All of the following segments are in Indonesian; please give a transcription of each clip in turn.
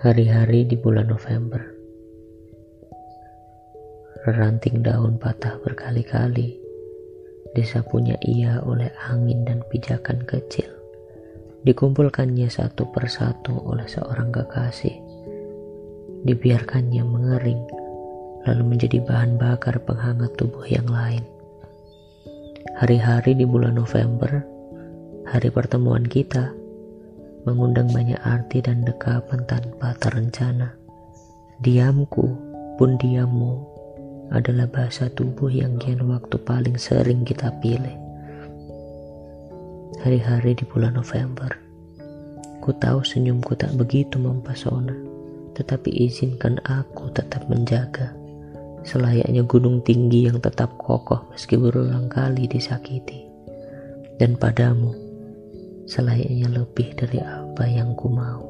Hari-hari di bulan November. Ranting daun patah berkali-kali Disapunya ia oleh angin dan pijakan kecil. Dikumpulkannya satu persatu oleh seorang kekasih. Dibiarkannya mengering Lalu menjadi bahan bakar penghangat tubuh yang lain. Hari-hari di bulan November Hari pertemuan kita mengundang banyak arti dan dekapan tanpa terencana. Diamku pun diammu adalah bahasa tubuh yang kian waktu paling sering kita pilih. Hari-hari di bulan November, ku tahu senyumku tak begitu mempesona, tetapi izinkan aku tetap menjaga selayaknya gunung tinggi yang tetap kokoh meski berulang kali disakiti. Dan padamu, selayaknya lebih dari apa yang ku mau.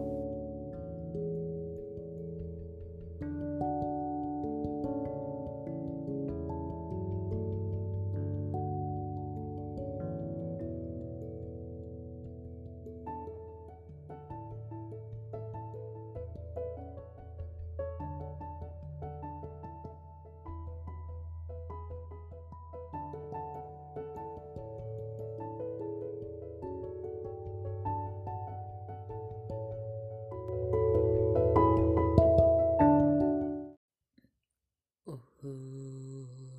Ooh.